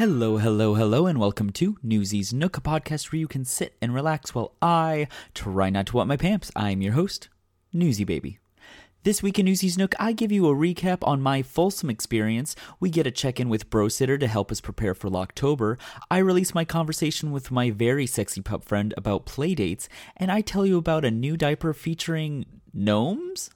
Hello, hello, hello, and welcome to Newsy's Nook, a podcast where you can sit and relax while I try not to wet my pants. I'm your host, Newsy Baby. This week in Newsy's Nook, I give you a recap on my Folsom experience. We get a check in with Bro Sitter to help us prepare for Locktober. I release my conversation with my very sexy pup friend about playdates, and I tell you about a new diaper featuring gnomes?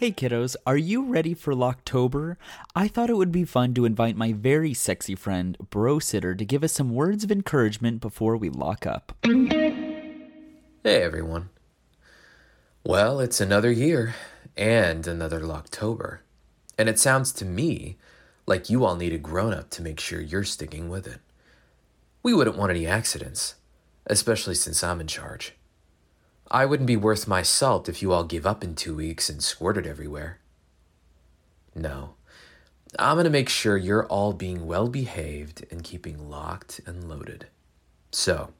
Hey kiddos, are you ready for Locktober? I thought it would be fun to invite my very sexy friend, Bro Sitter, to give us some words of encouragement before we lock up. Hey everyone. Well, it's another year and another Locktober. And it sounds to me like you all need a grown up to make sure you're sticking with it. We wouldn't want any accidents, especially since I'm in charge. I wouldn't be worth my salt if you all give up in two weeks and squirted everywhere. No, I'm going to make sure you're all being well behaved and keeping locked and loaded. So,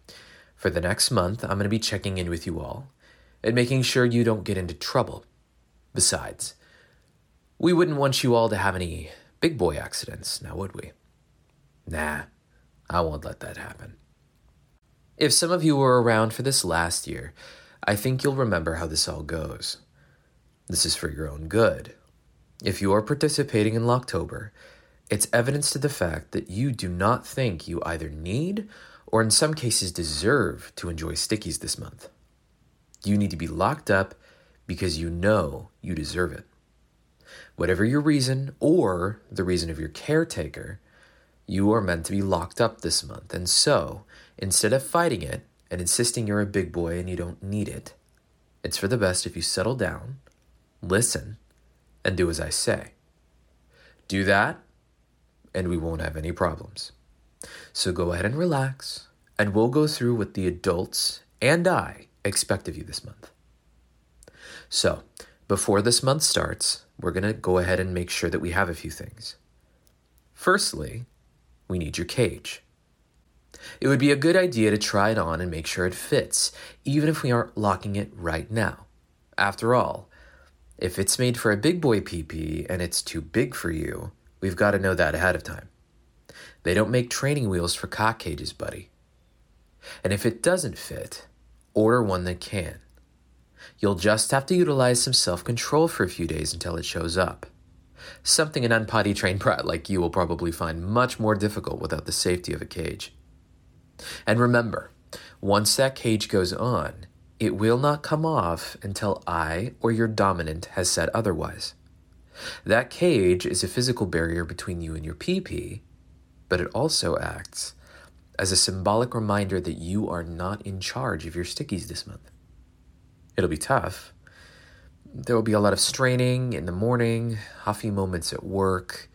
for the next month, I'm going to be checking in with you all and making sure you don't get into trouble. Besides, we wouldn't want you all to have any big boy accidents, now would we? Nah, I won't let that happen. If some of you were around for this last year, I think you'll remember how this all goes. This is for your own good. If you are participating in Locktober, it's evidence to the fact that you do not think you either need or in some cases deserve to enjoy stickies this month. You need to be locked up because you know you deserve it. Whatever your reason or the reason of your caretaker, you are meant to be locked up this month. And so, instead of fighting it, and insisting you're a big boy and you don't need it. It's for the best if you settle down, listen, and do as I say. Do that, and we won't have any problems. So go ahead and relax, and we'll go through what the adults and I expect of you this month. So, before this month starts, we're going to go ahead and make sure that we have a few things. Firstly, we need your cage. It would be a good idea to try it on and make sure it fits, even if we aren't locking it right now. After all, if it's made for a big boy PP and it's too big for you, we've got to know that ahead of time. They don't make training wheels for cock cages, buddy. And if it doesn't fit, order one that can. You'll just have to utilize some self control for a few days until it shows up. Something an unpotty trained brat like you will probably find much more difficult without the safety of a cage. And remember, once that cage goes on, it will not come off until I or your dominant has said otherwise. That cage is a physical barrier between you and your PP, but it also acts as a symbolic reminder that you are not in charge of your stickies this month. It'll be tough. There will be a lot of straining in the morning, huffy moments at work,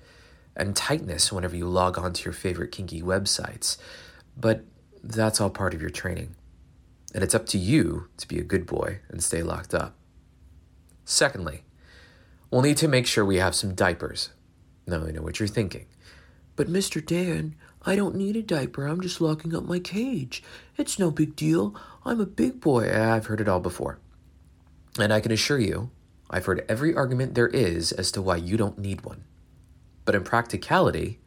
and tightness whenever you log on to your favorite kinky websites. But that's all part of your training. And it's up to you to be a good boy and stay locked up. Secondly, we'll need to make sure we have some diapers. Now I know what you're thinking. But Mr. Dan, I don't need a diaper. I'm just locking up my cage. It's no big deal. I'm a big boy. I've heard it all before. And I can assure you, I've heard every argument there is as to why you don't need one. But in practicality,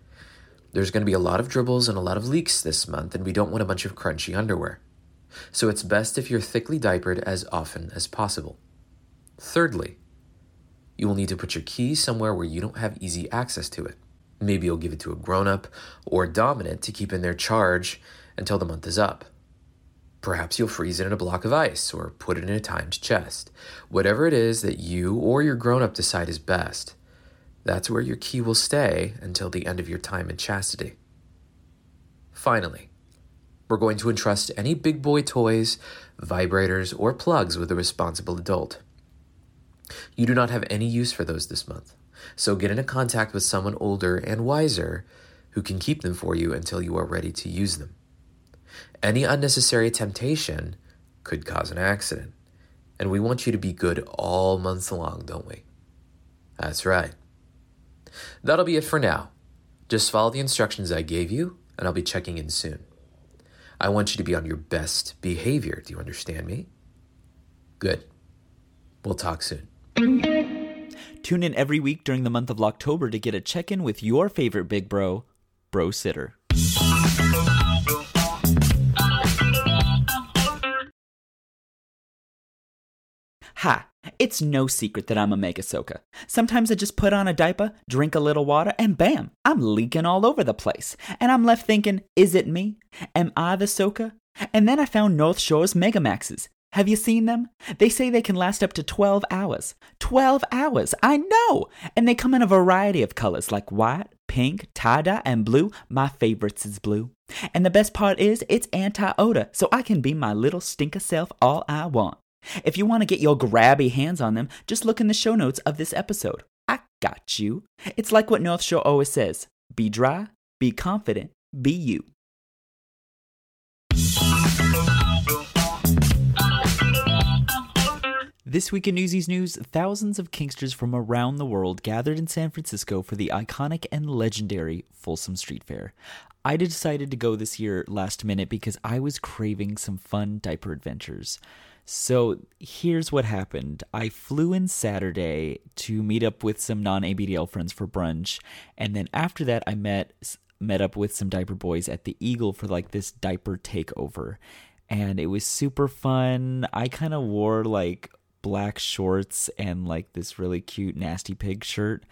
there's going to be a lot of dribbles and a lot of leaks this month, and we don't want a bunch of crunchy underwear. So it's best if you're thickly diapered as often as possible. Thirdly, you will need to put your key somewhere where you don't have easy access to it. Maybe you'll give it to a grown up or dominant to keep in their charge until the month is up. Perhaps you'll freeze it in a block of ice or put it in a timed chest. Whatever it is that you or your grown up decide is best, that's where your key will stay until the end of your time in chastity. Finally, we're going to entrust any big boy toys, vibrators, or plugs with a responsible adult. You do not have any use for those this month, so get into contact with someone older and wiser who can keep them for you until you are ready to use them. Any unnecessary temptation could cause an accident, and we want you to be good all month long, don't we? That's right. That'll be it for now. Just follow the instructions I gave you, and I'll be checking in soon. I want you to be on your best behavior. Do you understand me? Good. We'll talk soon. Tune in every week during the month of October to get a check in with your favorite big bro, Bro Sitter. Ha! It's no secret that I'm a mega soka. Sometimes I just put on a diaper, drink a little water, and bam, I'm leaking all over the place. And I'm left thinking, is it me? Am I the soka? And then I found North Shore's Megamaxes. Have you seen them? They say they can last up to 12 hours. 12 hours! I know! And they come in a variety of colors like white, pink, tie dye, and blue. My favorites is blue. And the best part is, it's anti odor, so I can be my little stinker self all I want. If you want to get your grabby hands on them, just look in the show notes of this episode. I got you. It's like what North Shore always says be dry, be confident, be you. This week in Newsy's News, thousands of Kinksters from around the world gathered in San Francisco for the iconic and legendary Folsom Street Fair. I decided to go this year last minute because I was craving some fun diaper adventures. So here's what happened. I flew in Saturday to meet up with some non-ABDL friends for brunch, and then after that I met met up with some diaper boys at the Eagle for like this diaper takeover. And it was super fun. I kind of wore like black shorts and like this really cute nasty pig shirt.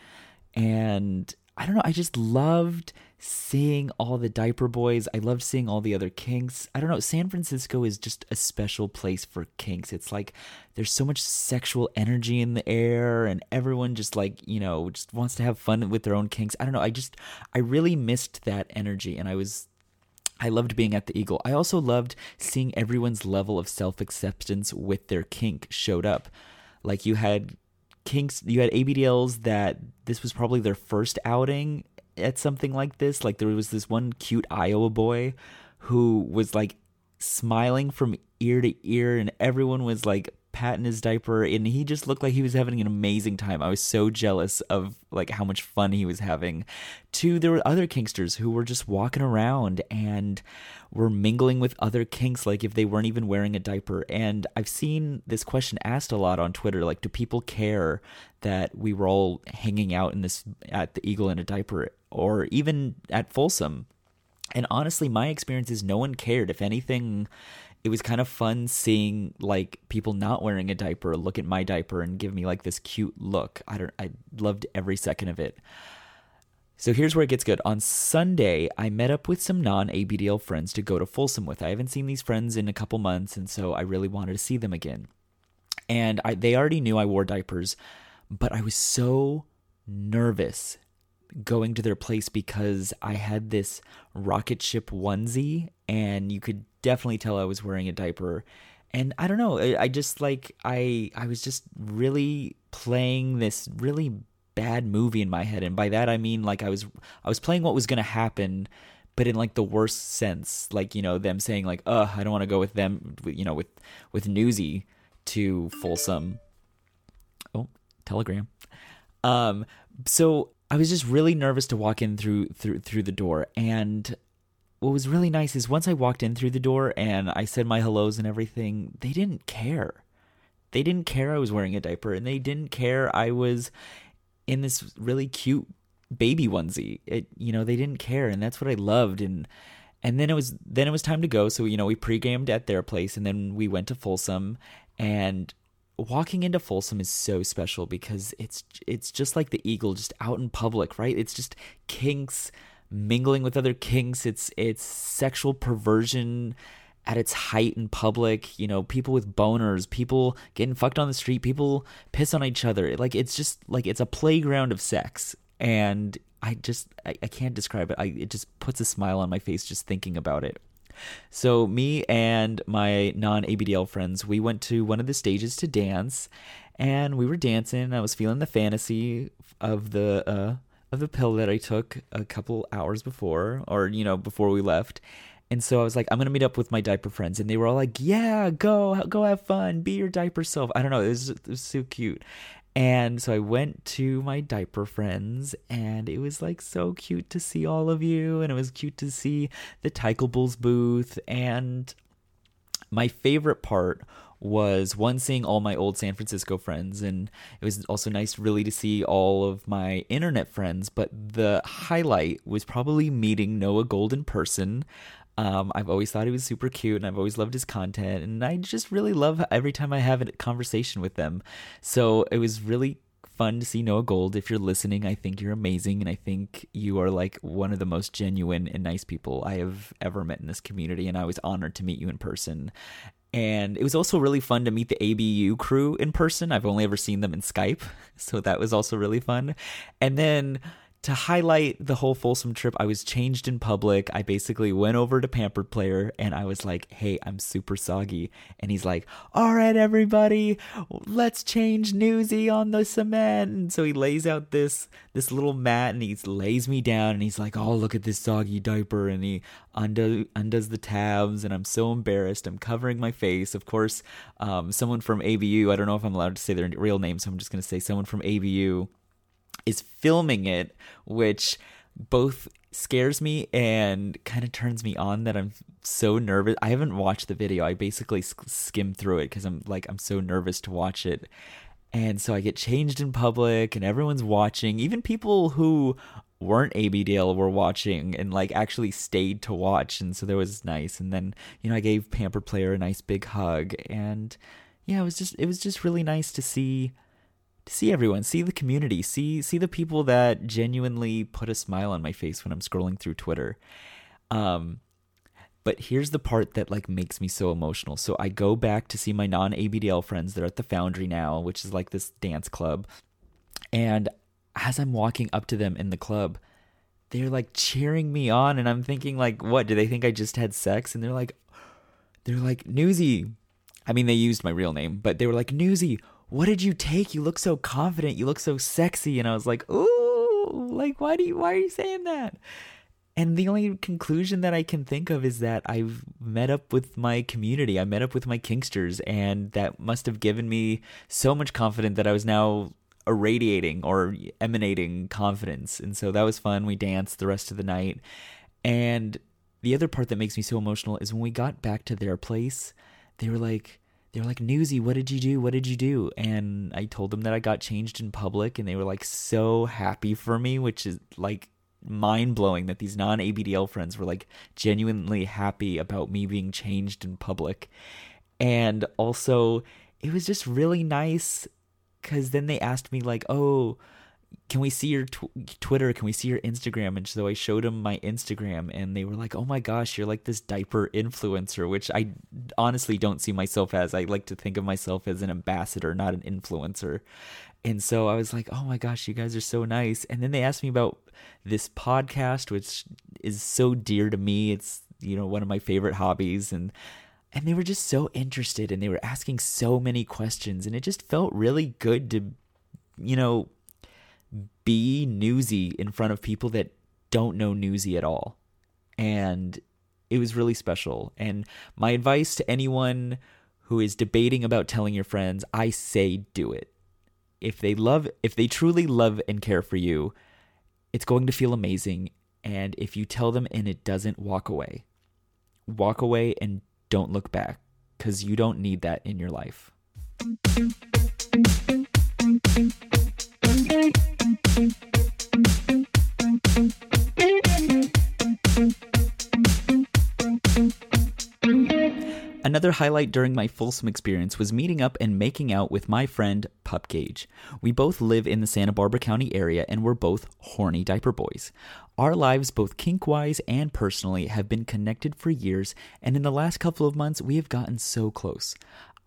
And I don't know, I just loved seeing all the diaper boys. I loved seeing all the other kinks. I don't know, San Francisco is just a special place for kinks. It's like there's so much sexual energy in the air and everyone just like, you know, just wants to have fun with their own kinks. I don't know, I just I really missed that energy and I was I loved being at the Eagle. I also loved seeing everyone's level of self-acceptance with their kink showed up. Like you had kinks you had ABDLs that this was probably their first outing at something like this. Like there was this one cute Iowa boy who was like smiling from ear to ear, and everyone was like patting his diaper, and he just looked like he was having an amazing time. I was so jealous of like how much fun he was having. Two, there were other kinksters who were just walking around and were mingling with other kinks, like if they weren't even wearing a diaper. And I've seen this question asked a lot on Twitter, like, do people care that we were all hanging out in this at the Eagle in a diaper? Or even at Folsom. And honestly, my experience is no one cared. If anything, it was kind of fun seeing like people not wearing a diaper look at my diaper and give me like this cute look. I don't I loved every second of it. So here's where it gets good. On Sunday, I met up with some non-ABDL friends to go to Folsom with. I haven't seen these friends in a couple months, and so I really wanted to see them again. And I, they already knew I wore diapers, but I was so nervous going to their place because I had this rocket ship onesie and you could definitely tell I was wearing a diaper. And I don't know, I just like I I was just really playing this really bad movie in my head. And by that I mean like I was I was playing what was to happen but in like the worst sense. Like you know them saying like uh I don't want to go with them you know with with Newsy to Folsom. Oh telegram. Um so I was just really nervous to walk in through through through the door and what was really nice is once I walked in through the door and I said my hellos and everything, they didn't care. They didn't care I was wearing a diaper and they didn't care I was in this really cute baby onesie. It you know, they didn't care and that's what I loved and and then it was then it was time to go so you know we pre-gamed at their place and then we went to Folsom and walking into Folsom is so special because it's it's just like the eagle just out in public, right? It's just kinks mingling with other kinks. It's it's sexual perversion at its height in public, you know, people with boners, people getting fucked on the street, people piss on each other. Like it's just like it's a playground of sex. And I just I, I can't describe it. I it just puts a smile on my face just thinking about it. So me and my non-ABDL friends, we went to one of the stages to dance and we were dancing. I was feeling the fantasy of the uh of the pill that I took a couple hours before or you know before we left and so I was like, I'm gonna meet up with my diaper friends, and they were all like, "Yeah, go, go have fun, be your diaper self." I don't know, it was, it was so cute. And so I went to my diaper friends, and it was like so cute to see all of you, and it was cute to see the Tykables booth. And my favorite part was one seeing all my old San Francisco friends, and it was also nice, really, to see all of my internet friends. But the highlight was probably meeting Noah Gold in person. Um, I've always thought he was super cute and I've always loved his content. And I just really love every time I have a conversation with them. So it was really fun to see Noah Gold. If you're listening, I think you're amazing. And I think you are like one of the most genuine and nice people I have ever met in this community. And I was honored to meet you in person. And it was also really fun to meet the ABU crew in person. I've only ever seen them in Skype. So that was also really fun. And then to highlight the whole Folsom trip, I was changed in public. I basically went over to Pampered Player and I was like, hey, I'm super soggy. And he's like, all right, everybody, let's change Newsy on the cement. And so he lays out this this little mat and he lays me down and he's like, oh, look at this soggy diaper. And he undo, undoes the tabs and I'm so embarrassed. I'm covering my face. Of course, um, someone from ABU, I don't know if I'm allowed to say their real name, so I'm just going to say someone from ABU is filming it, which both scares me and kind of turns me on that I'm so nervous. I haven't watched the video. I basically skimmed through it because I'm like I'm so nervous to watch it. And so I get changed in public and everyone's watching. Even people who weren't ABDL were watching and like actually stayed to watch and so that was nice. And then, you know, I gave Pamper Player a nice big hug and yeah, it was just it was just really nice to see to see everyone, see the community, see see the people that genuinely put a smile on my face when I'm scrolling through Twitter. Um, but here's the part that like makes me so emotional. So I go back to see my non-ABDL friends. They're at the Foundry now, which is like this dance club. And as I'm walking up to them in the club, they're like cheering me on and I'm thinking like, what, do they think I just had sex? And they're like they're like, Newsy. I mean, they used my real name, but they were like, Newsy, what did you take? You look so confident. You look so sexy. And I was like, ooh, like, why do you, why are you saying that? And the only conclusion that I can think of is that I've met up with my community. I met up with my Kinksters, and that must have given me so much confidence that I was now irradiating or emanating confidence. And so that was fun. We danced the rest of the night. And the other part that makes me so emotional is when we got back to their place, they were like, they were like, Newsy, what did you do? What did you do? And I told them that I got changed in public, and they were like so happy for me, which is like mind blowing that these non ABDL friends were like genuinely happy about me being changed in public. And also, it was just really nice because then they asked me, like, oh, can we see your tw- Twitter? Can we see your Instagram? And so I showed them my Instagram, and they were like, "Oh my gosh, you're like this diaper influencer," which I honestly don't see myself as. I like to think of myself as an ambassador, not an influencer. And so I was like, "Oh my gosh, you guys are so nice." And then they asked me about this podcast, which is so dear to me. It's you know one of my favorite hobbies, and and they were just so interested, and they were asking so many questions, and it just felt really good to, you know be newsy in front of people that don't know newsy at all. And it was really special. And my advice to anyone who is debating about telling your friends, I say do it. If they love if they truly love and care for you, it's going to feel amazing. And if you tell them and it doesn't, walk away. Walk away and don't look back because you don't need that in your life. Another highlight during my Folsom experience was meeting up and making out with my friend Pup Gage. We both live in the Santa Barbara County area and we're both horny diaper boys. Our lives, both kink wise and personally, have been connected for years, and in the last couple of months, we have gotten so close.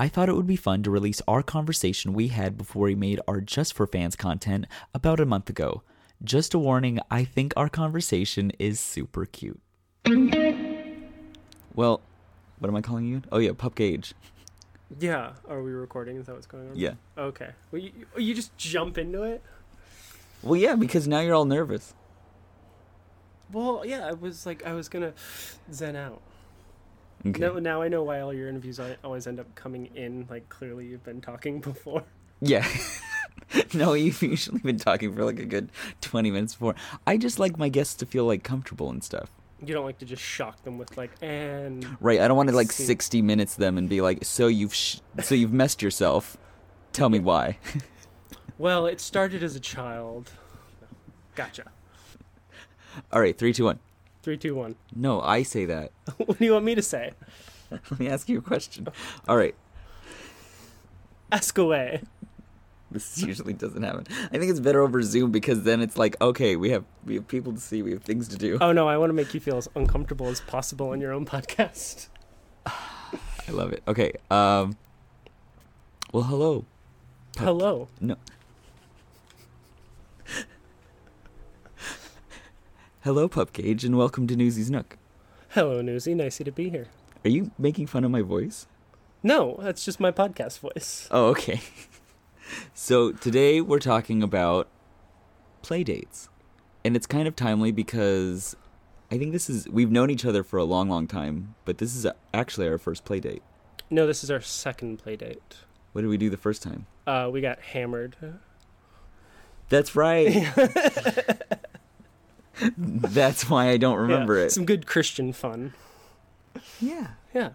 I thought it would be fun to release our conversation we had before we made our Just for Fans content about a month ago. Just a warning, I think our conversation is super cute. Well, what am I calling you? Oh yeah, Pup Gage. Yeah. Are we recording? Is that what's going on? Yeah. Okay. Well, you, oh, you just jump into it. Well, yeah, because now you're all nervous. Well, yeah. I was like, I was gonna zen out. Okay. No, now I know why all your interviews always end up coming in like clearly you've been talking before. Yeah. no, you've usually been talking for like a good 20 minutes before. I just like my guests to feel like comfortable and stuff. You don't like to just shock them with like, and Right. I don't want to like See. 60 minutes them and be like, "So you've sh- so you've messed yourself. Tell me why." well, it started as a child. Gotcha. all right, 3 2 1. Three, two, one. No, I say that. what do you want me to say? Let me ask you a question. All right. Ask away. This usually doesn't happen. I think it's better over Zoom because then it's like, okay, we have we have people to see, we have things to do. Oh no, I want to make you feel as uncomfortable as possible on your own podcast. I love it. Okay. Um Well, hello. Hello. No. Hello, Pupcage, and welcome to Newsy's Nook. Hello, Newsy. Nice to be here. Are you making fun of my voice? No, that's just my podcast voice. Oh, okay. so today we're talking about play dates. And it's kind of timely because I think this is we've known each other for a long, long time, but this is actually our first play date. No, this is our second play date. What did we do the first time? Uh, we got hammered. That's right. That's why I don't remember Yeah, it. Some good Christian fun. Yeah. Yeah.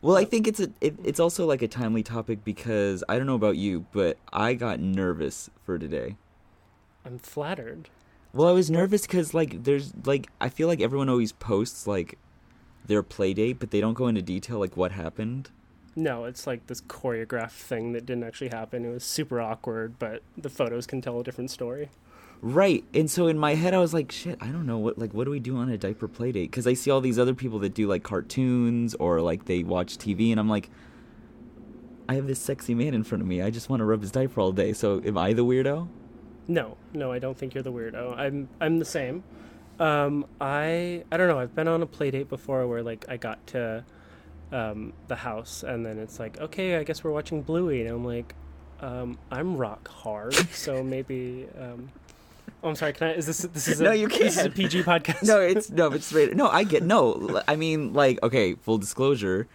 Well, I think it's a it, it's also like a timely topic because I don't know about you, but I got nervous for today. I'm flattered. Well, I was nervous because like there's like I feel like everyone always posts like their play date, but they don't go into detail like what happened. No, it's like this choreographed thing that didn't actually happen. It was super awkward, but the photos can tell a different story. Right, and so in my head I was like, shit, I don't know what like what do we do on a diaper play date? Because I see all these other people that do like cartoons or like they watch TV, and I'm like, I have this sexy man in front of me. I just want to rub his diaper all day. So am I the weirdo? No, no, I don't think you're the weirdo. I'm I'm the same. Um, I I don't know. I've been on a play date before where like I got to um, the house and then it's like, okay, I guess we're watching Bluey, and I'm like, um, I'm rock hard, so maybe. Um, oh, I'm sorry. Can I? Is this this is a, No, you can't. This is a. PG podcast. no, it's no, it's straight. No, I get no. I mean, like, okay, full disclosure.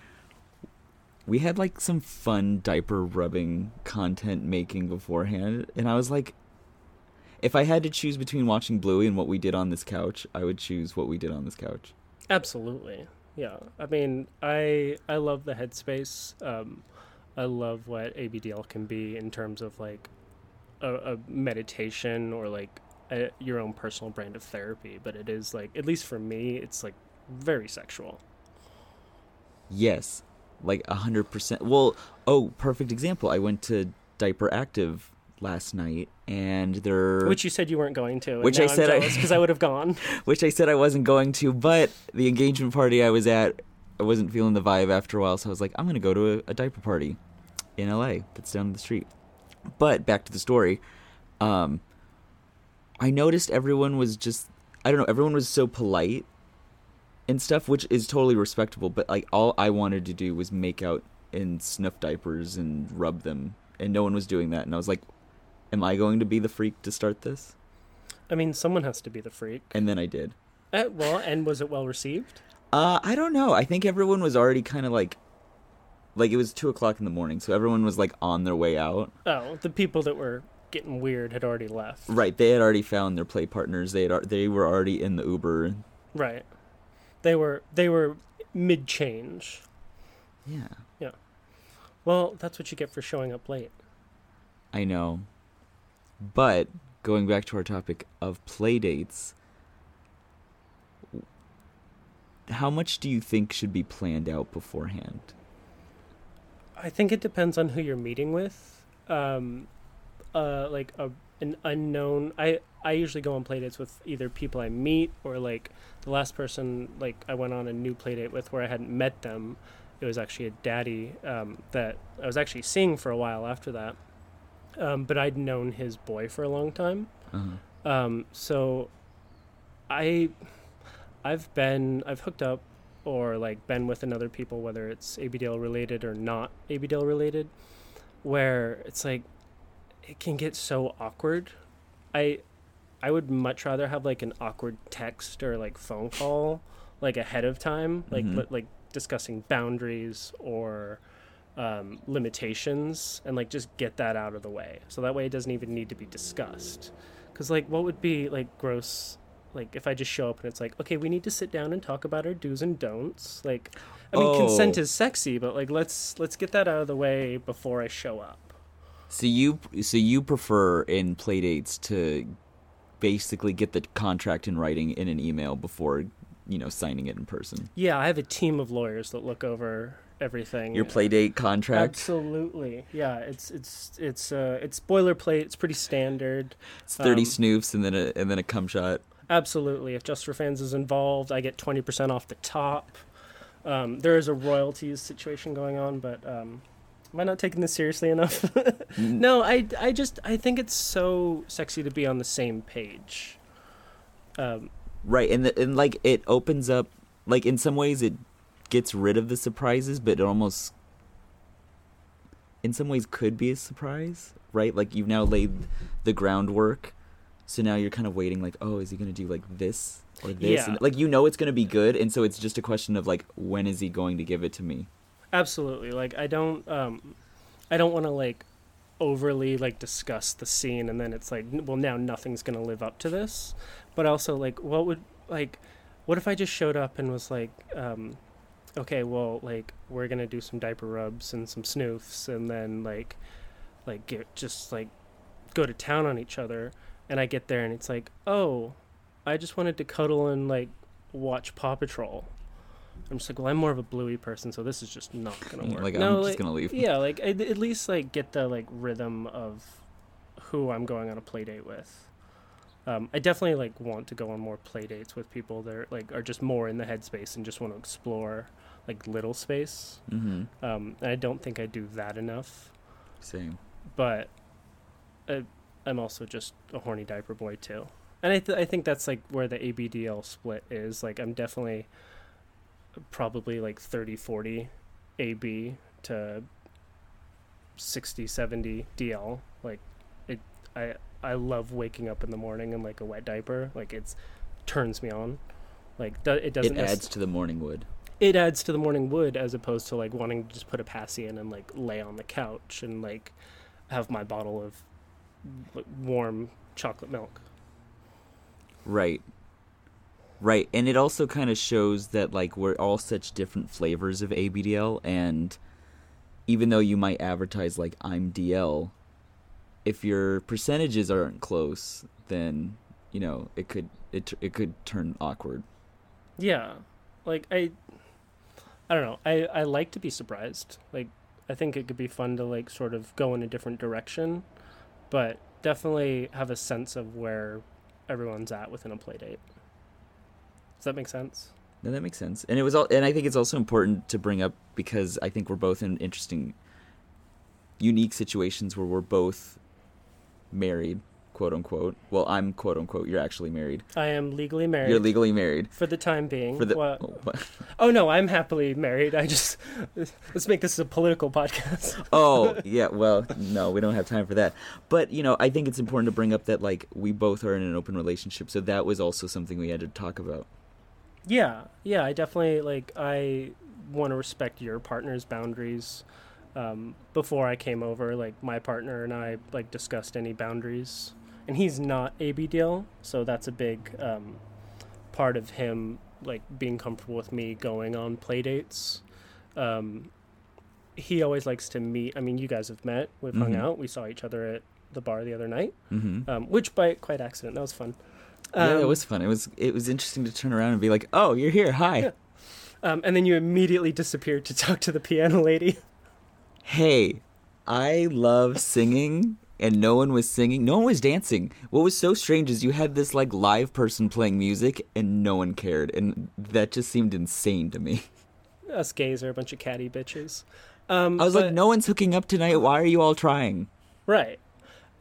We had like some fun diaper rubbing content making beforehand, and I was like, if I had to choose between watching Bluey and what we did on this couch, I would choose what we did on this couch. Absolutely. Yeah. I mean, I I love the headspace. Um, I love what ABDL can be in terms of like a, a meditation or like a, your own personal brand of therapy. But it is like, at least for me, it's like very sexual. Yes, like a hundred percent. Well, oh, perfect example. I went to Diaper Active last night, and they're Which you said you weren't going to. Which I I'm said I- because I would have gone. which I said I wasn't going to, but the engagement party I was at, I wasn't feeling the vibe after a while, so I was like, I'm gonna go to a, a diaper party in LA that's down the street. But back to the story, um, I noticed everyone was just, I don't know, everyone was so polite and stuff, which is totally respectable. But like, all I wanted to do was make out and snuff diapers and rub them, and no one was doing that, and I was like, Am I going to be the freak to start this? I mean, someone has to be the freak. And then I did. Uh, well, and was it well received? Uh, I don't know. I think everyone was already kind of like, like it was two o'clock in the morning, so everyone was like on their way out. Oh, the people that were getting weird had already left. Right, they had already found their play partners. They had they were already in the Uber. Right. They were they were mid change. Yeah. Yeah, Well, that's what you get for showing up late. I know. But going back to our topic of play dates, how much do you think should be planned out beforehand? I think it depends on who you're meeting with. Um, uh, like a an unknown. I I usually go on playdates with either people I meet or like the last person like I went on a new playdate with where I hadn't met them. It was actually a daddy um, that I was actually seeing for a while after that. Um, but I'd known his boy for a long time. Uh-huh. Um, so I I've been I've hooked up or like been with another people whether it's ABDL related or not ABDL related where it's like it can get so awkward. I I would much rather have like an awkward text or like phone call like ahead of time like Mhm. li- like discussing boundaries or um, limitations and like just get that out of the way so that way it doesn't even need to be discussed because like what would be like gross like if i just show up and it's like okay we need to sit down and talk about our do's and don'ts like i mean consent Oh. is sexy but like let's let's get that out of the way before i show up So you so you prefer in playdates to basically get the contract in writing in an email before you know signing it in person. yeah i have a team of lawyers that look over everything Your playdate contract. absolutely yeah it's it's it's uh it's boilerplate it's pretty standard It's thirty um, snoofs and then a and then a cum shot. Absolutely. If Just for Fans is involved, I get 20% off the top. Um, there is a royalties situation going on, but um, am I not taking this seriously enough? no, I, I just I think it's so sexy to be on the same page. Um, Right, and the, and like it opens up like in some ways it gets rid of the surprises, but it almost in some ways could be a surprise, right? Like you've now laid the groundwork, so now you're kind of waiting like, oh, is he gonna do like this or this? Yeah. And, like you know it's gonna be good, and so it's just a question of like when is he going to give it to me? Absolutely. Like I don't um, I don't want to like overly like discuss the scene and then it's like well now nothing's gonna live up to this but also like what would like what if i just showed up and was like um okay well like we're gonna do some diaper rubs and some snoofs and then like like get just like go to town on each other and i get there and it's like oh i just wanted to cuddle and like watch paw patrol i'm just like well i'm more of a bluey person so this is just not gonna work Like no, I'm like, just gonna leave. yeah like at, at least like get the like rhythm of who i'm going on a play date with um, i definitely like want to go on more play dates with people that are, like are just more in the headspace and just want to explore like little space Mm-hmm. um, and i don't think i do that enough Same. but I, i'm also just a horny diaper boy too and I, th- I think that's like where the abdl split is like i'm definitely probably like 30 40 ab to 60 70 dl like it i i love waking up in the morning in like a wet diaper like it's turns me on like do, it doesn't It adds to the morning wood. it adds to the morning wood as opposed to like wanting to just put a passy in and like lay on the couch and like have my bottle of warm chocolate milk. Right. Right. And it also kind of shows that like we're all such different flavors of ABDL and even though you might advertise like I'm DL, if your percentages aren't close, then you know, it could it it could turn awkward. Yeah, like I, I don't know. I I like to be surprised. Like I think it could be fun to like sort of go in a different direction, but definitely have a sense of where everyone's at within a play date. Does that make sense? No, that makes sense. And it was all and I think it's also important to bring up because I think we're both in interesting unique situations where we're both married, quote unquote. Well, I'm quote unquote, you're actually married. I am legally married. You're legally married. for the time being. For the Well- what? Oh, oh no, I'm happily married. I just let's make this a political podcast. oh yeah well no we don't have time for that but you know i think it's important to bring up that like we both are in an open relationship so that was also something we had to talk about yeah, yeah, I definitely like I want to respect your partner's boundaries. Um, before I came over, like my partner and I like discussed any boundaries, and he's not ABDL, so that's a big um, part of him like being comfortable with me going on play dates. Um, he always likes to meet. I mean, you guys have met. We've hung Mhm. out. We saw each other at the bar the other night, mm-hmm. um, which by quite accident. That was fun. Yeah it Um, was fun it was it was interesting to turn around and be like oh you're here hi Yeah. Um, and then you immediately disappeared to talk to the piano lady. Hey, I love singing, and no one was singing. No one was dancing. What was so strange is you had this like live person playing music, and no one cared, and that just seemed insane to me. Us gays are a bunch of catty bitches. Um, I was but- like, no one's hooking up tonight. Why are you all trying? Right.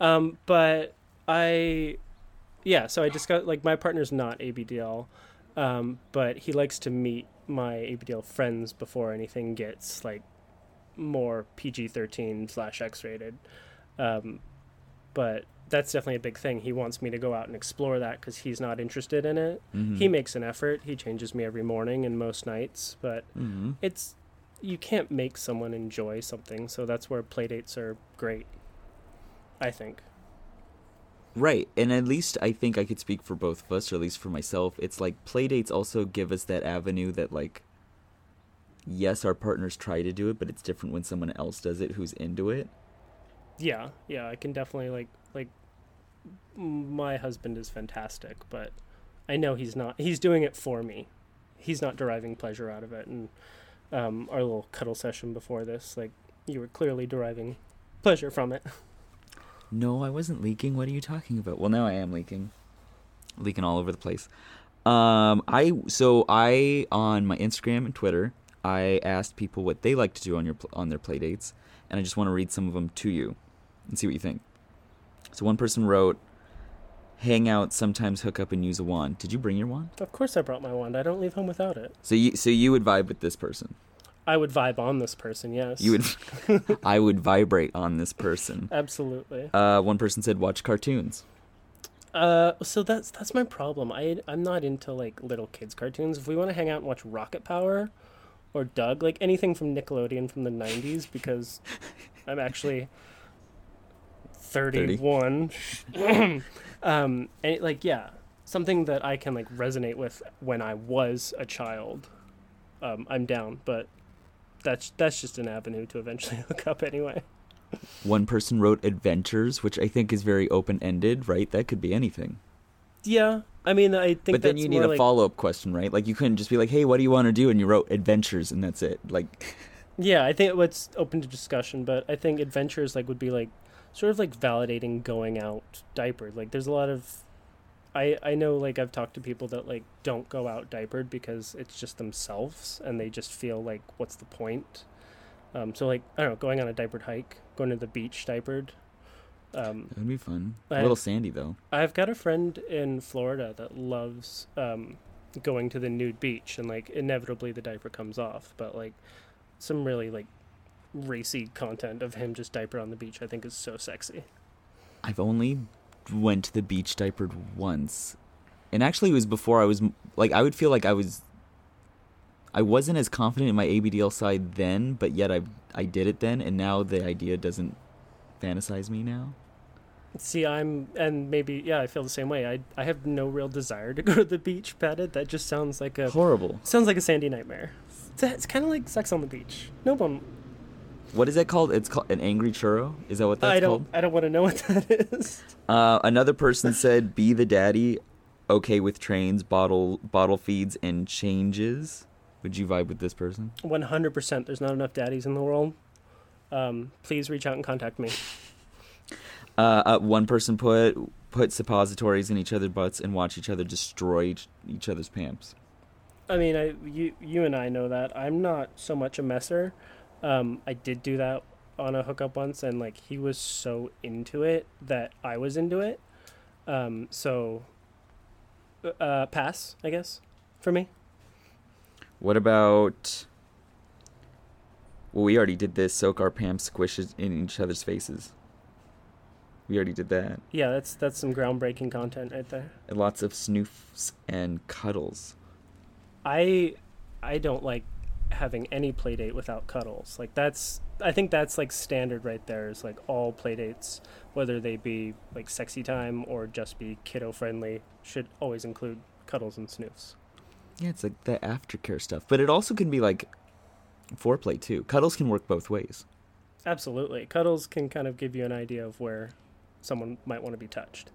Um, but I, yeah, so I discussed, like, my partner's not ABDL, um, but he likes to meet my ABDL friends before anything gets, like, more PG 13 slash X rated. Um, but that's definitely a big thing. He wants me to go out and explore that because he's not interested in it. Mm-hmm. He makes an effort. He changes me every morning and most nights, but hmm it's you can't make someone enjoy something so that's where playdates are great i think Right. And at least I think I could speak for both of us, or at least for myself. It's like playdates also give us that avenue that, like, yes, our partners try to do it, but it's different when someone else does it who's into it. yeah yeah i can definitely like like my husband is fantastic but i know he's not he's doing it for me he's not deriving pleasure out of it and um, our little cuddle session before this like you were clearly deriving pleasure from it No, I wasn't leaking. What are you talking about? Well, now I am leaking. Leaking all over the place. Um, I so I on my Instagram and Twitter, I asked people what they like to do on your on their play dates, and I just want to read some of them to you and see what you think. So one person wrote, "Hang out, sometimes hook up and use a wand." Did you bring your wand? of course i brought my wand i don't leave home without it So you so you would vibe with this person. I would vibe on this person yes You would I would vibrate on this person. absolutely Uh, one person said watch cartoons. Uh, so that's that's my problem. I I'm not into like little kids cartoons. If we want to hang out and watch Rocket Power, or Doug, like anything from Nickelodeon from the '90s, because I'm actually 31. um, and it, like yeah, something that I can like resonate with when I was a child. Um, I'm down, but that's that's just an avenue to eventually hook up anyway. One person wrote adventures, which I think is very open ended, right? That could be anything. Yeah, I mean I think but then you need a like, follow up question, right? Like you couldn't just be like, "Hey, what do you want to do?" and you wrote adventures, and that's it. Like, Yeah, I think it's open to discussion, but I think adventures like would be like sort of like validating going out diapered. Like there's a lot of I I know like I've talked to people that like don't go out diapered because it's just themselves and they just feel like what's the point? Um so like I don't know, going on a diapered hike, going to the beach diapered. Um that would be fun. A little sandy though. I've got a friend in Florida that loves um, going to the nude beach, and like inevitably the diaper comes off. But like some really like racy content of him just diapered on the beach, I think is so sexy. I've only went to the beach diapered once, and actually it was before I was like I would feel like I was. I wasn't as confident in my ABDL side then, but yet I I did it then, and now the idea doesn't fantasize me now. See, I'm and maybe yeah, I feel the same way. I I have no real desire to go to the beach padded. That just sounds like a Horrible. sounds like a sandy nightmare. It's, it's kind of like sex on the beach. No one. What is that called? It's called an angry churro. Is that what that's I don't. called? I don't want to know what that is. Uh, another person said, "Be the daddy, okay with trains, bottle bottle feeds, and changes." Would you vibe with this person? One hundred percent. There's not enough daddies in the world. Um, please reach out and contact me. Uh, uh, one person put put suppositories in each other's butts and watch each other destroy each, each other's pants. I mean, I you you and I know that I'm not so much a messer. Um, I did do that on a hookup once, and like he was so into it that I was into it. Um, so, uh, pass, I guess, for me. What about? Well, we already did this. Soak our pants squishes in each other's faces. We already did that. Yeah, that's that's some groundbreaking content right there. And lots of snoofs and cuddles. I I don't like having any playdate without cuddles. Like that's I think that's like standard right there is like all playdates, whether they be like sexy time or just be kiddo friendly, should always include cuddles and snoofs. Yeah, it's like the aftercare stuff, but it also can be like foreplay too. Cuddles can work both ways. Absolutely. Cuddles can kind of give you an idea of where someone might want to be touched.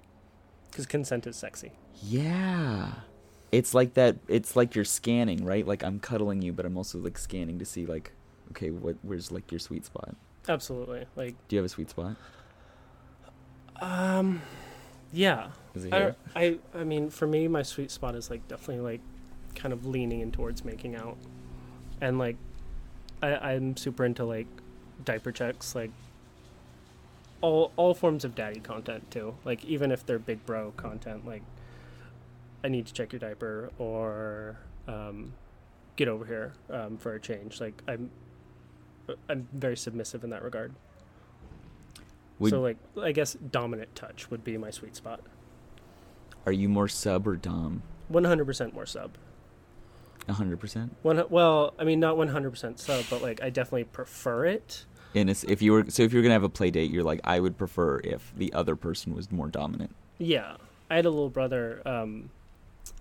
Cuz consent is sexy. Yeah. It's like that it's like you're scanning, right? Like I'm cuddling you, but I'm also like scanning to see like okay, what where's like your sweet spot. Absolutely. Like, Do you have a sweet spot? um, yeah. Is it I, here? I, I mean, for me, my sweet spot is like definitely like kind of leaning in towards making out, and like, I, I'm super into like diaper checks, like all all forms of daddy content too. Like even if they're big bro content, like I need to check your diaper or um, get over here um, for a change. Like I'm, I'm very submissive in that regard. Would, so like I guess dominant touch would be my sweet spot. are you more sub or dom? One hundred percent more sub. hundred percent. One well, I mean not one hundred percent sub, but like I definitely prefer it. And it's, if you were so if you were gonna have a play date, you're like I would prefer if the other person was more dominant. Yeah, I had a little brother um,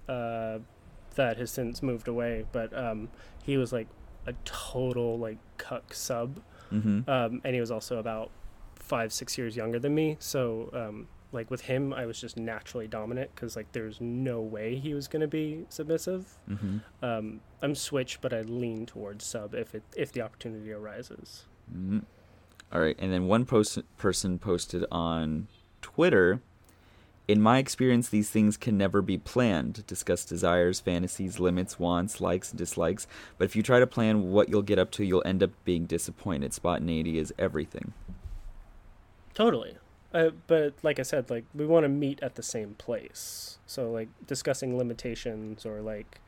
uh, that has since moved away, but um, he was like a total like cuck sub, Mm-hmm. um, and he was also about five six years younger than me. So um, like with him, I was just naturally dominant because like there's no way he was gonna be submissive. Mm-hmm. Um, I'm switch, but I lean towards sub if it if the opportunity arises. Mm-hmm. All right, and then one post- person posted on Twitter. In my experience, these things can never be planned. Discuss desires, fantasies, limits, wants, likes, and dislikes. But if you try to plan what you'll get up to, you'll end up being disappointed. Spontaneity is everything. Totally. Uh, but like I said, like we want to meet at the same place. So like discussing limitations or like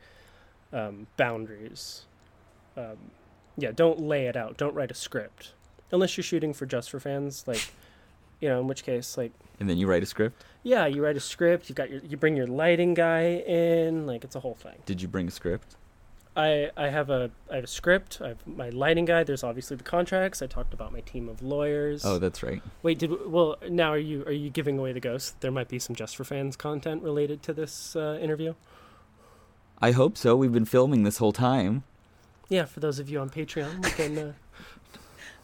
um, boundaries. Um, yeah, don't lay it out. Don't write a script unless you're shooting for just for fans. Like, you know, in which case, like, And then you write a script. Yeah, you write a script. You got your you bring your lighting guy in. Like, it's a whole thing. Did you bring a script? I I have a I have a script. I have my lighting guy. There's obviously the contracts. I talked about my team of lawyers. Oh, that's right. Wait, did well now are you are you giving away the ghost? There might be some just for fans content related to this uh, interview. I hope so. We've been filming this whole time. Yeah, for those of you on Patreon, we can. Uh...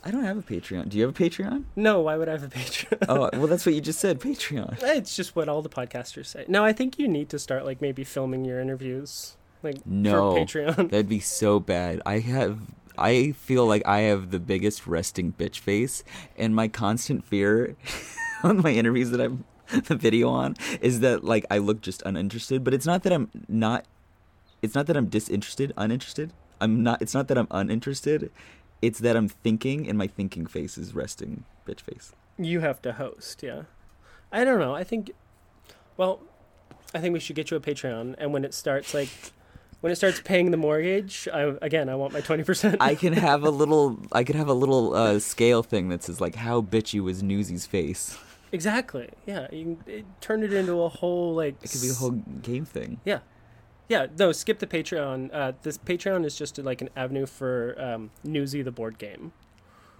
I don't have a Patreon. Do you have a Patreon? No, why would I have a Patreon? oh, well, that's what you just said. Patreon. it's just what all the podcasters say. No, I think you need to start like maybe filming your interviews, like No. for Patreon. That'd be so bad. I have. I feel like I have the biggest resting bitch face, and my constant fear on my interviews that I'm the video on is that like I look just uninterested. But it's not that I'm not. It's not that I'm disinterested, uninterested. I'm not. It's not that I'm uninterested. It's that I'm thinking, and my thinking face is resting bitch face. You have to host, yeah. I don't know. I think, well, I think we should get you a Patreon, and when it starts like. When it starts paying the mortgage, I, again, I want my twenty percent. I can have a little. I could have a little uh, scale thing that says like how bitchy was Newsy's face. Exactly. Yeah. You can it, turn it into a whole like. It could be a whole game thing. Yeah. Yeah. No, skip the Patreon. Uh, this Patreon is just like an avenue for um, Newsy the board game,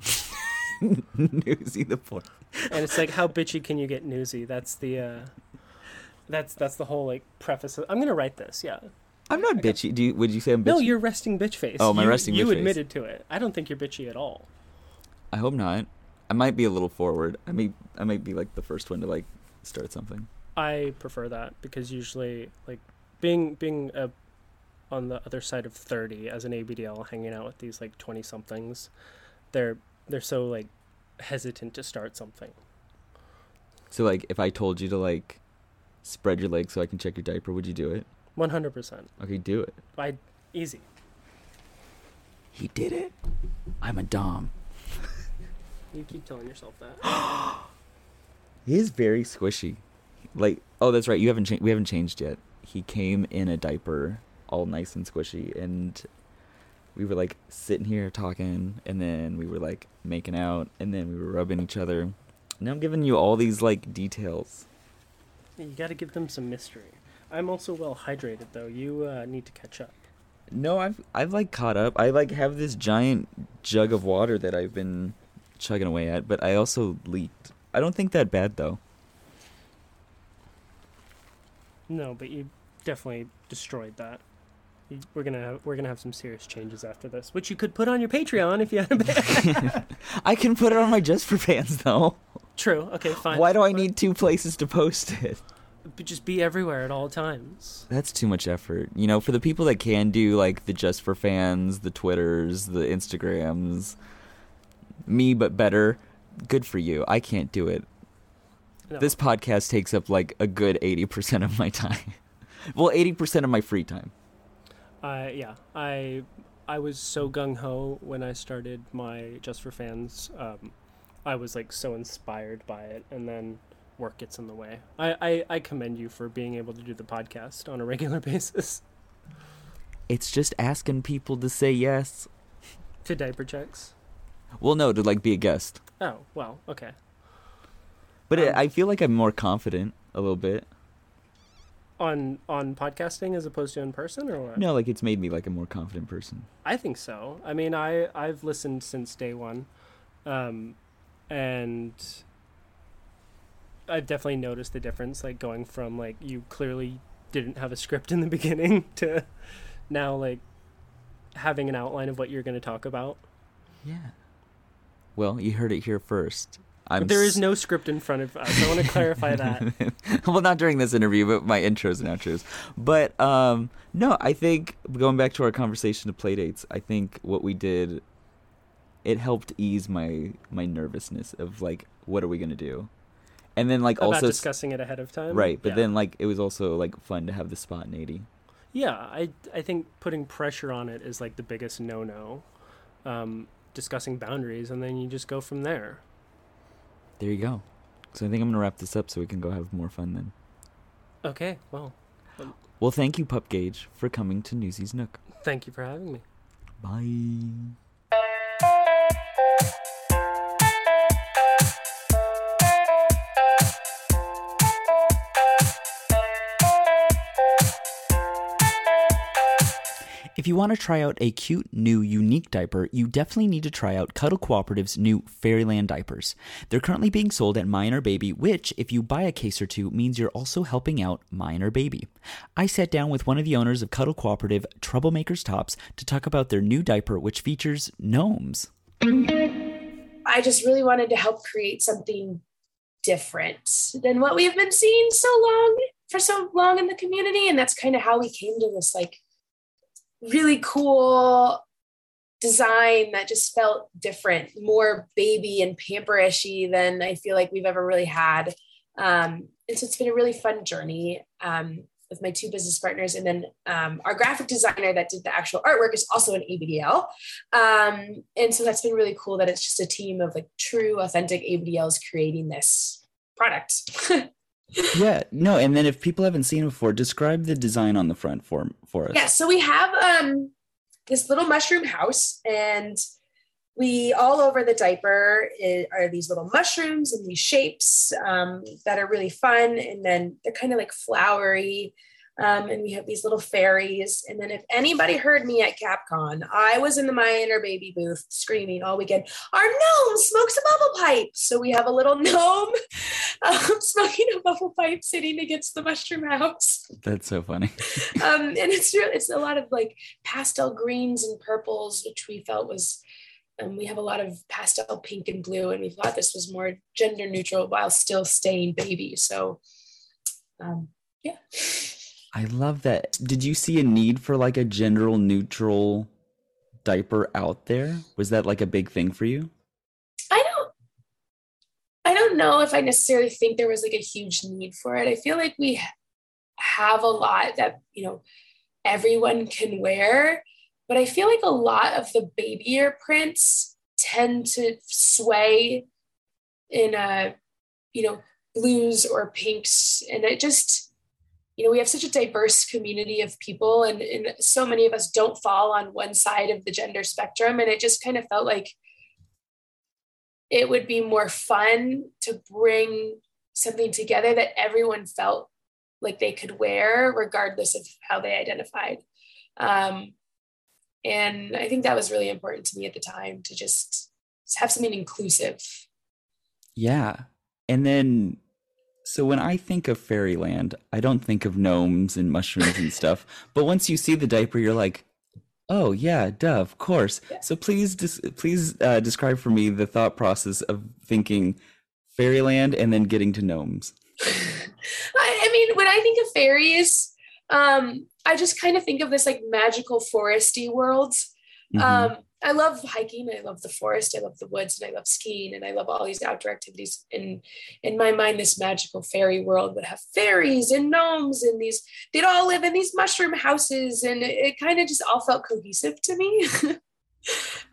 Newsy the point. and it's like how bitchy can you get Newsy? That's the. Uh, that's that's the whole like preface. Of, I'm gonna write this. Yeah. I'm not bitchy. Do you, would you say I'm bitchy? No, you're resting bitch face. Oh, my you, resting You bitch face. admitted to it. I don't think you're bitchy at all. I hope not. I might be a little forward. I may. I might be like the first one to like start something. I prefer that because usually, like, being being a, on the other side of thirty as an ABDL, hanging out with these like twenty somethings, they're they're so like hesitant to start something. So like, if I told you to like spread your legs so I can check your diaper, would you do it? One hundred percent. Okay, do it. by easy. He did it. I'm a dom. You keep telling yourself that. He is very squishy. Like, oh, that's right. You haven't changed. We haven't changed yet. He came in a diaper, all nice and squishy, and we were like sitting here talking, and then we were like making out, and then we were rubbing each other. Now I'm giving you all these like details. you got to give them some mystery. I'm also well hydrated though. You uh, need to catch up. No, I've I've like caught up. I like have this giant jug of water that I've been chugging away at, but I also leaked. I don't think that bad though. No, but you definitely destroyed that. You, we're gonna have, we're gonna have some serious changes after this, which you could put on your Patreon if you had a. I can put it on my just for fans though. True. Okay. Fine. Why do I need two places to post it? But just be everywhere at all times. That's too much effort. You know, for the people that can do like the just for fans, the Twitters, the Instagrams, me but better. Good for you. I can't do it. No. This podcast takes up like a good 80% of my time. well, 80% of my free time. I yeah, I I was so gung ho when I started my Just for Fans. Um, I was like so inspired by it, and then work gets in the way. I, I I commend you for being able to do the podcast on a regular basis. It's just asking people to say yes. to diaper checks. Well, no, to like be a guest. Oh well, okay. But it, Um, I feel like I'm more confident a little bit. On on podcasting as opposed to in person, or what? No, like it's made me like a more confident person. I think so. I mean, I I've listened since day one, um, and I've definitely noticed the difference. Like going from like you clearly didn't have a script in the beginning to now like having an outline of what you're going to talk about. Yeah. Well, you heard it here first. I'm there is no script in front of us. I want to clarify that. well, not during this interview, but my intros and outros. But um, no, I think going back to our conversation of playdates, I think what we did, it helped ease my my nervousness of like, what are we gonna do, and then like About also discussing it ahead of time. right, but Yeah. then like it was also like fun to have the spontaneity. Yeah, I I think putting pressure on it is like the biggest no no. Um, discussing boundaries, and then you just go from there. There you go. So I think I'm gonna wrap this up so we can go have more fun then. Okay, well, um, Well, thank you, Pup Gauge, for coming to Newsy's Nook. thank you for having me. Bye. If you want to try out a cute, new, unique diaper, you definitely need to try out Cuddle Cooperative's new Fairyland diapers. They're currently being sold at My Inner Baby, which, if you buy a case or two, means you're also helping out My Inner Baby. I sat down with one of the owners of Cuddle Cooperative, Troublemakers Tops, to talk about their new diaper, which features gnomes. I just really wanted to help create something different than what we've been seeing so long for so long in the community. And that's kind of how we came to this like really cool design that just felt different, more baby and pamperishy than I feel like we've ever really had. Um, and so it's been a really fun journey um, with my two business partners. And then um, our graphic designer that did the actual artwork is also an ABDL. Um, and so that's been really cool that it's just a team of like true, authentic ABDLs creating this product. Yeah, no, and then if people haven't seen it before, describe the design on the front for for us. yeah, so we have um, this little mushroom house, and we all over the diaper i- are these little mushrooms and these shapes um, that are really fun. And then they're kind of like flowery. Um, and we have these little fairies. And then if anybody heard me at CapCon, I was in the My Inner Baby booth screaming all weekend, our gnome smokes a bubble pipe. So we have a little gnome um, smoking a bubble pipe sitting against the mushroom house That's so funny. um, and it's real it's a lot of like pastel greens and purples which we felt was um, we have a lot of pastel pink and blue and we thought this was more gender neutral while still staying baby so um, yeah I love that. Did you see a need for like a gender neutral diaper out there? Was that like a big thing for you? i don't i don't know if i necessarily think there was like a huge need for it i feel like we have a lot that you know everyone can wear but i feel like a lot of the babyer prints tend to sway in a you know blues or pinks and it just you know we have such a diverse community of people and, and so many of us don't fall on one side of the gender spectrum and it just kind of felt like it would be more fun to bring something together that everyone felt like they could wear regardless of how they identified um, and i think that was really important to me at the time to just have something inclusive Yeah. And then so when I think of fairyland, I don't think of gnomes and mushrooms and stuff. But once you see the diaper, you're like, "Oh yeah, duh, of course." Yeah. So please, dis- please uh, describe for me the thought process of thinking fairyland and then getting to gnomes. I, I mean, when I think of fairies, um, I just kind of think of this like magical foresty world. Mhm. Um, I love hiking. I love the forest. I love the woods, and I love skiing, and I love all these outdoor activities. And in my mind, this magical fairy world would have fairies and gnomes, and these they'd all live in these mushroom houses, and it, it kind of just all felt cohesive to me.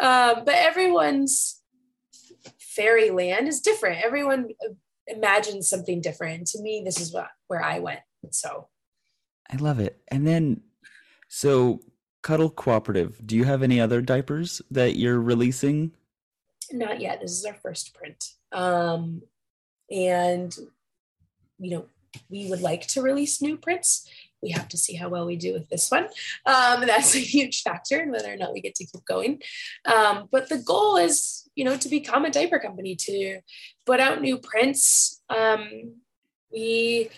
um, but everyone's fairyland is different. Everyone imagines something different. To me, this is what where I went. So I love it. And then, so Cuddle Cooperative, do you have any other diapers that you're releasing? Not yet. This is our first print. Um, and, you know, we would like to release new prints. We have to see how well we do with this one. Um, that's a huge factor in whether or not we get to keep going. Um, but the goal is, you know, to become a diaper company, to put out new prints. Um, we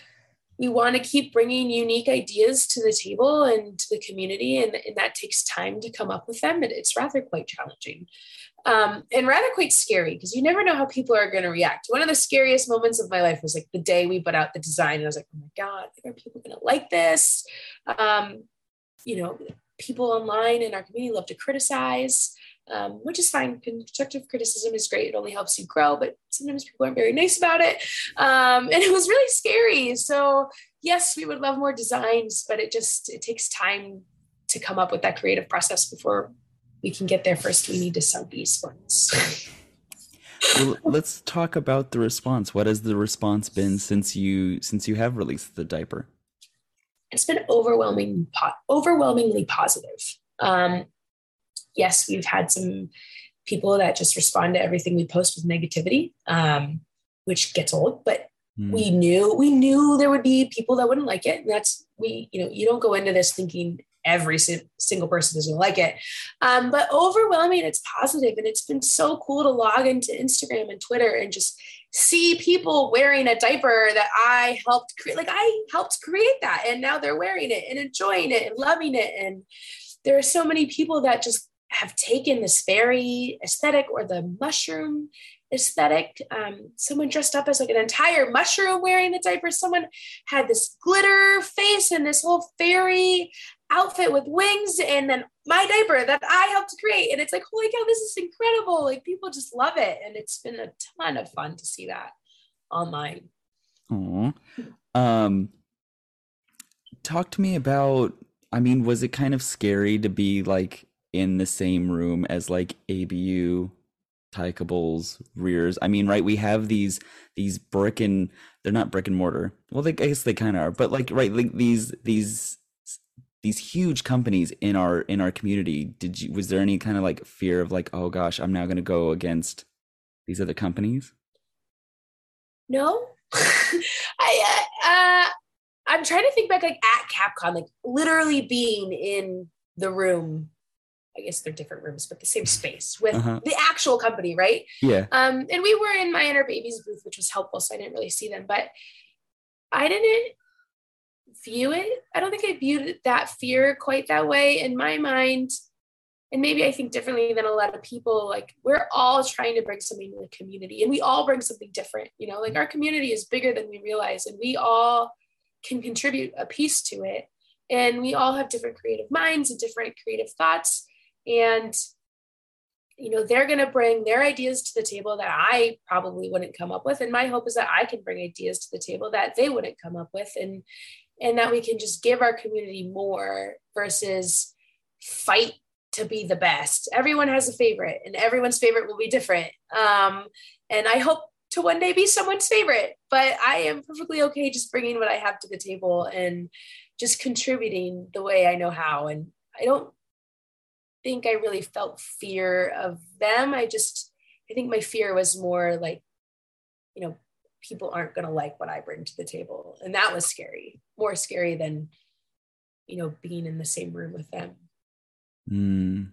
we want to keep bringing unique ideas to the table and to the community and, and that takes time to come up with them and it's rather quite challenging. Um, and rather quite scary because you never know how people are going to react. One of the scariest moments of my life was like the day we put out the design and i was like oh my god are people going to like this? Um, you know people online in our community love to criticize um, which is fine. Constructive criticism is great. It only helps you grow, but sometimes people aren't very nice about it. Um, and it was really scary. So yes, we would love more designs, but it just, it takes time to come up with that creative process before we can get there. First, we need to sell these ones. well, let's talk about the response. What has the response been since you since you have released the diaper? It's been overwhelming, overwhelmingly positive. Um, yes, we've had some people that just respond to everything we post with negativity, um, which gets old, but mm. we knew we knew there would be people that wouldn't like it. And that's we, you know, you don't go into this thinking every single person is going to like it. Um, but overwhelming, it's positive, and it's been so cool to log into Instagram and Twitter and just see people wearing a diaper that I helped create. Like I helped create that, and now they're wearing it and enjoying it and loving it. And there are so many people that just have taken this fairy aesthetic or the mushroom aesthetic. Um, someone dressed up as like an entire mushroom wearing the diaper. Someone had this glitter face and this whole fairy outfit with wings, and then my diaper that I helped create. And it's like, holy cow, this is incredible! Like people just love it, and it's been a ton of fun to see that online. Aww. Um, talk to me about. I mean, was it kind of scary to be like in the same room as like ABU, Tykables, Rearz. I mean, right? We have these these brick and they're not brick and mortar. Well, they, I guess they kind of are, but like right, like these these these huge companies in our in our community. Did you was there any kind of like fear of like, oh gosh, I'm now going to go against these other companies? No, I uh, uh, I'm trying to think back like at CapCon, like literally being in the room I guess they're different rooms, but the same space with uh-huh. the actual company, right? Yeah. Um, and we were in my inner babies booth, which was helpful, so I didn't really see them, but I didn't view it. I don't think I viewed that fear quite that way in my mind. And maybe I think differently than a lot of people. Like we're all trying to bring something to the community, and we all bring something different. You know, like our community is bigger than we realize, and we all can contribute a piece to it. And we all have different creative minds and different creative thoughts and you know they're going to bring their ideas to the table that i probably wouldn't come up with. And my hope is that i can bring ideas to the table that they wouldn't come up with and and that we can just give our community more versus fight to be the best. Everyone has a favorite and everyone's favorite will be different. Um, and i hope to one day be someone's favorite but i am perfectly okay just bringing what i have to the table and just contributing the way i know how. And i don't think I really felt fear of them. I just, I think my fear was more like, you know, people aren't going to like what I bring to the table. And that was scary, more scary than, you know, being in the same room with them. Mm,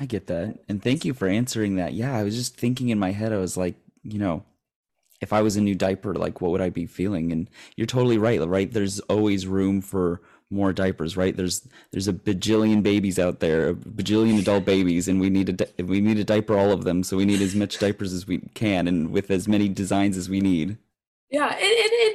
I get that. And thank you for answering that. Yeah, I was just thinking in my head, I was like, you know, if I was a new diaper, like what would I be feeling? And you're totally right, right? There's always room for more diapers, right? There's there's a bajillion babies out there, a bajillion adult babies, and we need to we need to diaper all of them. So we need as much diapers as we can, and with as many designs as we need. Yeah, and, and, and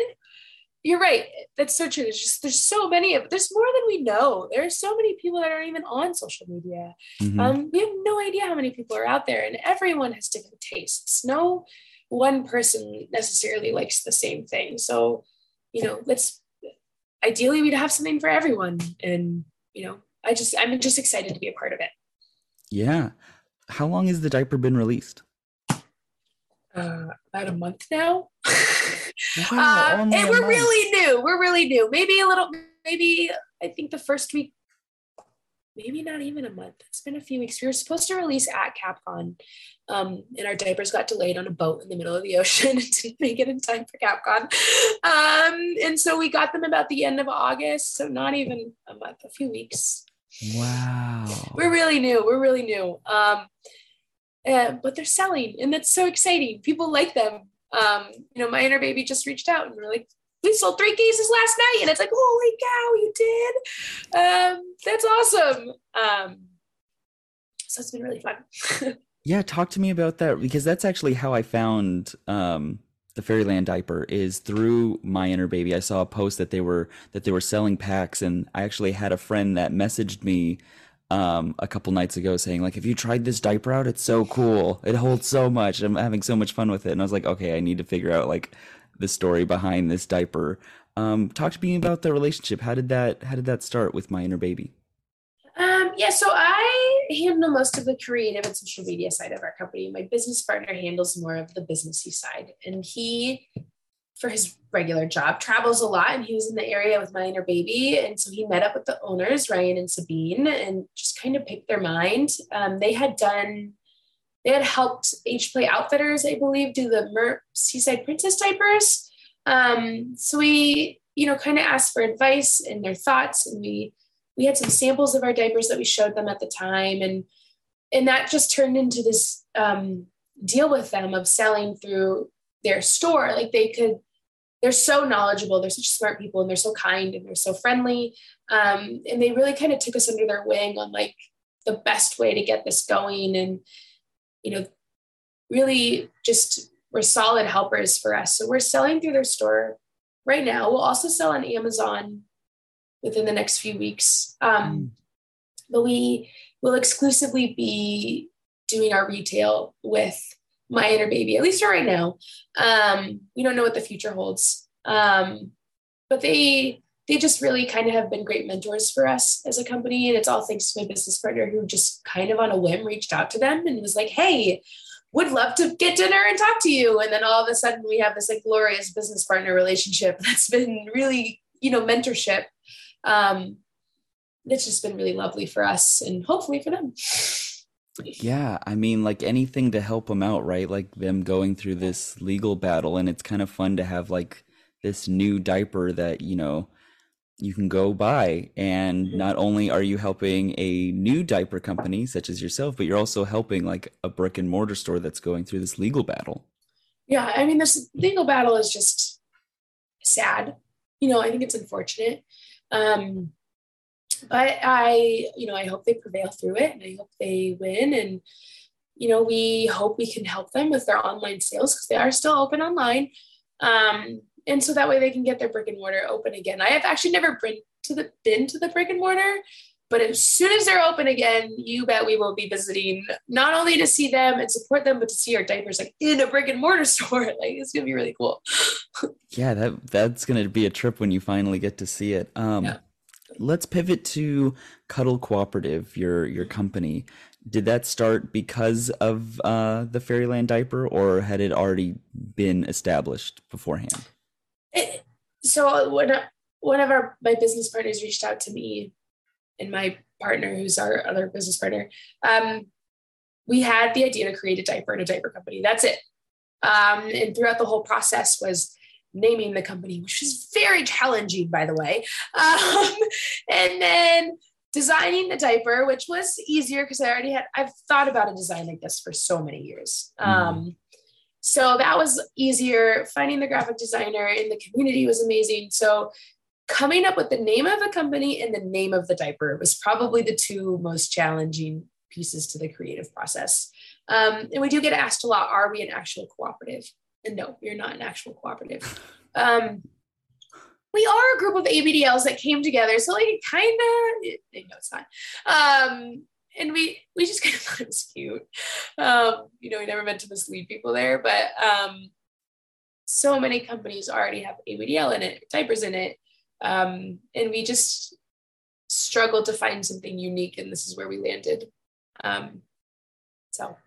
you're right. That's so true. There's just there's so many of there's more than we know. There are so many people that aren't even on social media. Mhm. Um, we have no idea how many people are out there, and everyone has different tastes. No one person necessarily likes the same thing. So, you know, let's ideally we'd have something for everyone. And, you know, I just I'm just excited to be a part of it. yeah. How long has the diaper been released? Uh, about a month now. Wow, Um, and we're month. really new. We're really new. Maybe a little, maybe I think the first week, maybe not even a month. It's been a few weeks. We were supposed to release at CapCon, um, and our diapers got delayed on a boat in the middle of the ocean and didn't make it in time for CapCon. Um, and so we got them about the end of August. So not even a month, a few weeks. Wow. We're really new. We're really new. Um, uh, but they're selling, and that's so exciting. People like them. Um, you know, my inner baby just reached out and we're like, we sold three cases last night, and it's like, holy cow, you did. Um, that's awesome. Um, so it's been really fun. Yeah, talk to me about that because that's actually how I found um, the Fairyland diaper is through my inner baby. I saw a post that they were that they were selling packs, and I actually had a friend that messaged me um, a couple nights ago saying like, "Have you tried this diaper out? It's so cool. It holds so much. I'm having so much fun with it." And I was like, "Okay, I need to figure out like the story behind this diaper." Um, talk to me about the relationship. How did that How did that start with my inner baby? Um, yeah, so I handle most of the creative and social media side of our company. My business partner handles more of the businessy side, and he, for his regular job, travels a lot. And he was in the area with my inner baby, and so he met up with the owners, Ryan and Sabine, and just kind of picked their mind. Um, they had done, they had helped H Play Outfitters, I believe, do the Mer- Seaside Princess diapers. Um, so we, you know, kind of asked for advice and their thoughts, and we we had some samples of our diapers that we showed them at the time and and that just turned into this um, deal with them of selling through their store like they could they're so knowledgeable they're such smart people and they're so kind and they're so friendly um, and they really kind of took us under their wing on like the best way to get this going and you know really just were solid helpers for us so we're selling through their store right now we'll also sell on amazon within the next few weeks. Um, but we will exclusively be doing our retail with my inner baby, at least for right now. Um, we don't know what the future holds. Um, but they they just really kind of have been great mentors for us as a company. And it's all thanks to my business partner who just kind of on a whim reached out to them and was like, hey, would love to get dinner and talk to you. And then all of a sudden we have this like glorious business partner relationship that's been really, you know, mentorship um, it's just been really lovely for us and hopefully for them. Yeah, I mean, like anything to help them out, right? Like them going through this legal battle, and it's kind of fun to have like this new diaper that, you know, you can go buy. And not only are you helping a new diaper company such as yourself, but you're also helping like a brick and mortar store that's going through this legal battle. Yeah, I mean, this legal battle is just sad. You know, I think it's unfortunate. Um, but I, you know, I hope they prevail through it and I hope they win. And, you know, we hope we can help them with their online sales because they are still open online. Um, and so that way they can get their brick and mortar open again. I have actually never been to the been to the brick and mortar, but as soon as they're open again, you bet we will be visiting not only to see them and support them, but to see our diapers like in a brick and mortar store. Like it's gonna be really cool. Yeah, that that's gonna be a trip when you finally get to see it. Um, Yeah. let's pivot to Cuddle Cooperative, your your company. Did that start because of uh, the Fairyland diaper, or had it already been established beforehand? So when one of our my business partners reached out to me and my partner, who's our other business partner, um, we had the idea to create a diaper and a diaper company. That's it. Um, and throughout the whole process was naming the company, which was very challenging, by the way. Um, and then designing the diaper, which was easier because I already had, I've thought about a design like this for so many years. Um, so that was easier. Finding the graphic designer in the community was amazing. So coming up with the name of the company and the name of the diaper was probably the two most challenging pieces to the creative process. Um, and we do get asked a lot, are we an actual cooperative? And no, we're not an actual cooperative. Um, we are a group of ABDLs that came together. So like it kind of, no, it's not. Um, and we we just kind of thought it was cute. Um, you know, we never meant to mislead people there, but um, so many companies already have ABDL in it, diapers in it, um, and we just struggled to find something unique, and this is where we landed. Um, so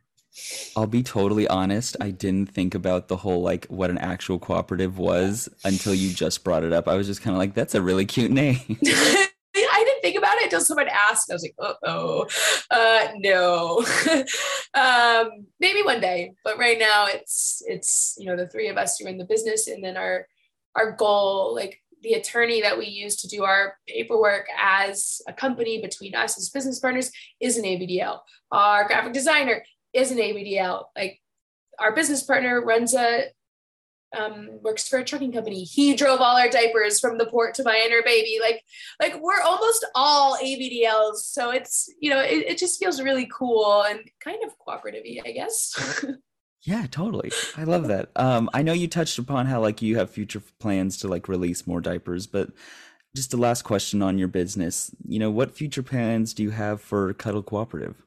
I'll be totally honest. I didn't think about the whole like what an actual cooperative was until you just brought it up. I was just kind of like, that's a really cute name. I didn't think about it until someone asked. I was like, oh, uh, no. um, maybe one day, but right now it's it's you know the three of us doing the business, and then our our goal, like the attorney that we use to do our paperwork as a company between us as business partners is an ABDL. Our graphic designer is an ABDL. Like our business partner runs a um, works for a trucking company. He drove all our diapers from the port to my inner baby. Like, like we're almost all ABDLs. So it's, you know, it, it just feels really cool and kind of cooperative I guess. yeah, totally. I love that. Um, I know you touched upon how like you have future plans to like release more diapers, but just a last question on your business. You know, what future plans do you have for Cuddle Cooperative?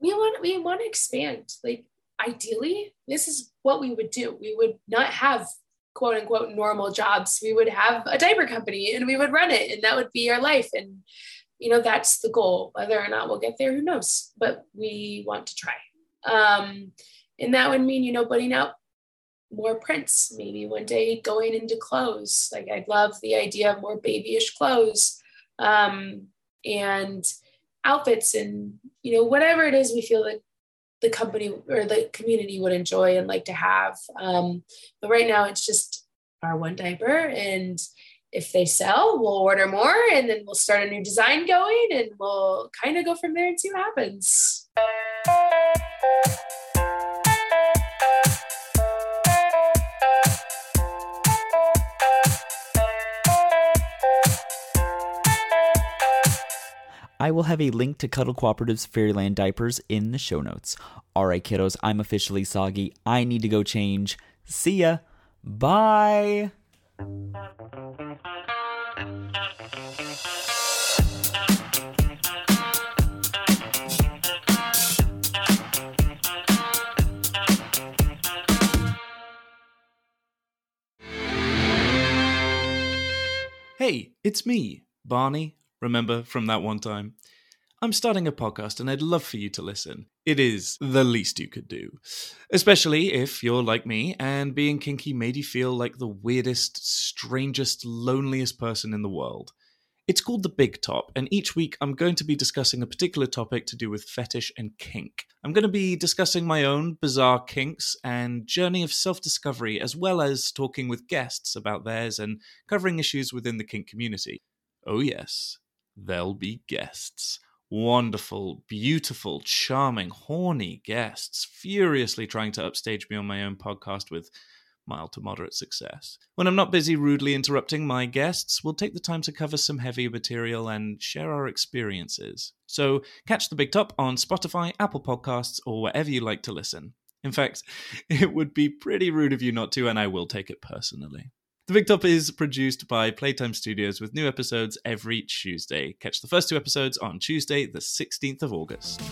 we want we want to expand. Like ideally, this is what we would do. We would not have quote unquote normal jobs. We would have a diaper company and we would run it, and that would be our life. And you know that's the goal. Whether or not we'll get there, who knows? But we want to try. Um, and that would mean you know putting out more prints. Maybe one day going into clothes. Like I'd love the idea of more babyish clothes. Um, and outfits and you know whatever it is we feel that the company or the community would enjoy and like to have. Um, but right now it's just our one diaper and if they sell we'll order more and then we'll start a new design going and we'll kind of go from there and see what happens I will have a link to Cuddle Cooperative's Fairyland diapers in the show notes. All right, kiddos, I'm officially soggy. I need to go change. See ya. Bye. Hey, it's me, Barney Remember from that one time? I'm starting a podcast and I'd love for you to listen. It is the least you could do. Especially if you're like me and being kinky made you feel like the weirdest, strangest, loneliest person in the world. It's called The Big Top, and each week I'm going to be discussing a particular topic to do with fetish and kink. I'm going to be discussing my own bizarre kinks and journey of self discovery, as well as talking with guests about theirs and covering issues within the kink community. Oh, yes, there'll be guests. Wonderful, beautiful, charming, horny guests, furiously trying to upstage me on my own podcast with mild to moderate success. When I'm not busy rudely interrupting my guests, we'll take the time to cover some heavy material and share our experiences. So catch the big top on Spotify, Apple Podcasts, or wherever you like to listen. In fact, it would be pretty rude of you not to, and I will take it personally. The Big Top is produced by Playtime Studios with new episodes every Tuesday. Catch the first two episodes on Tuesday, the 16th of August.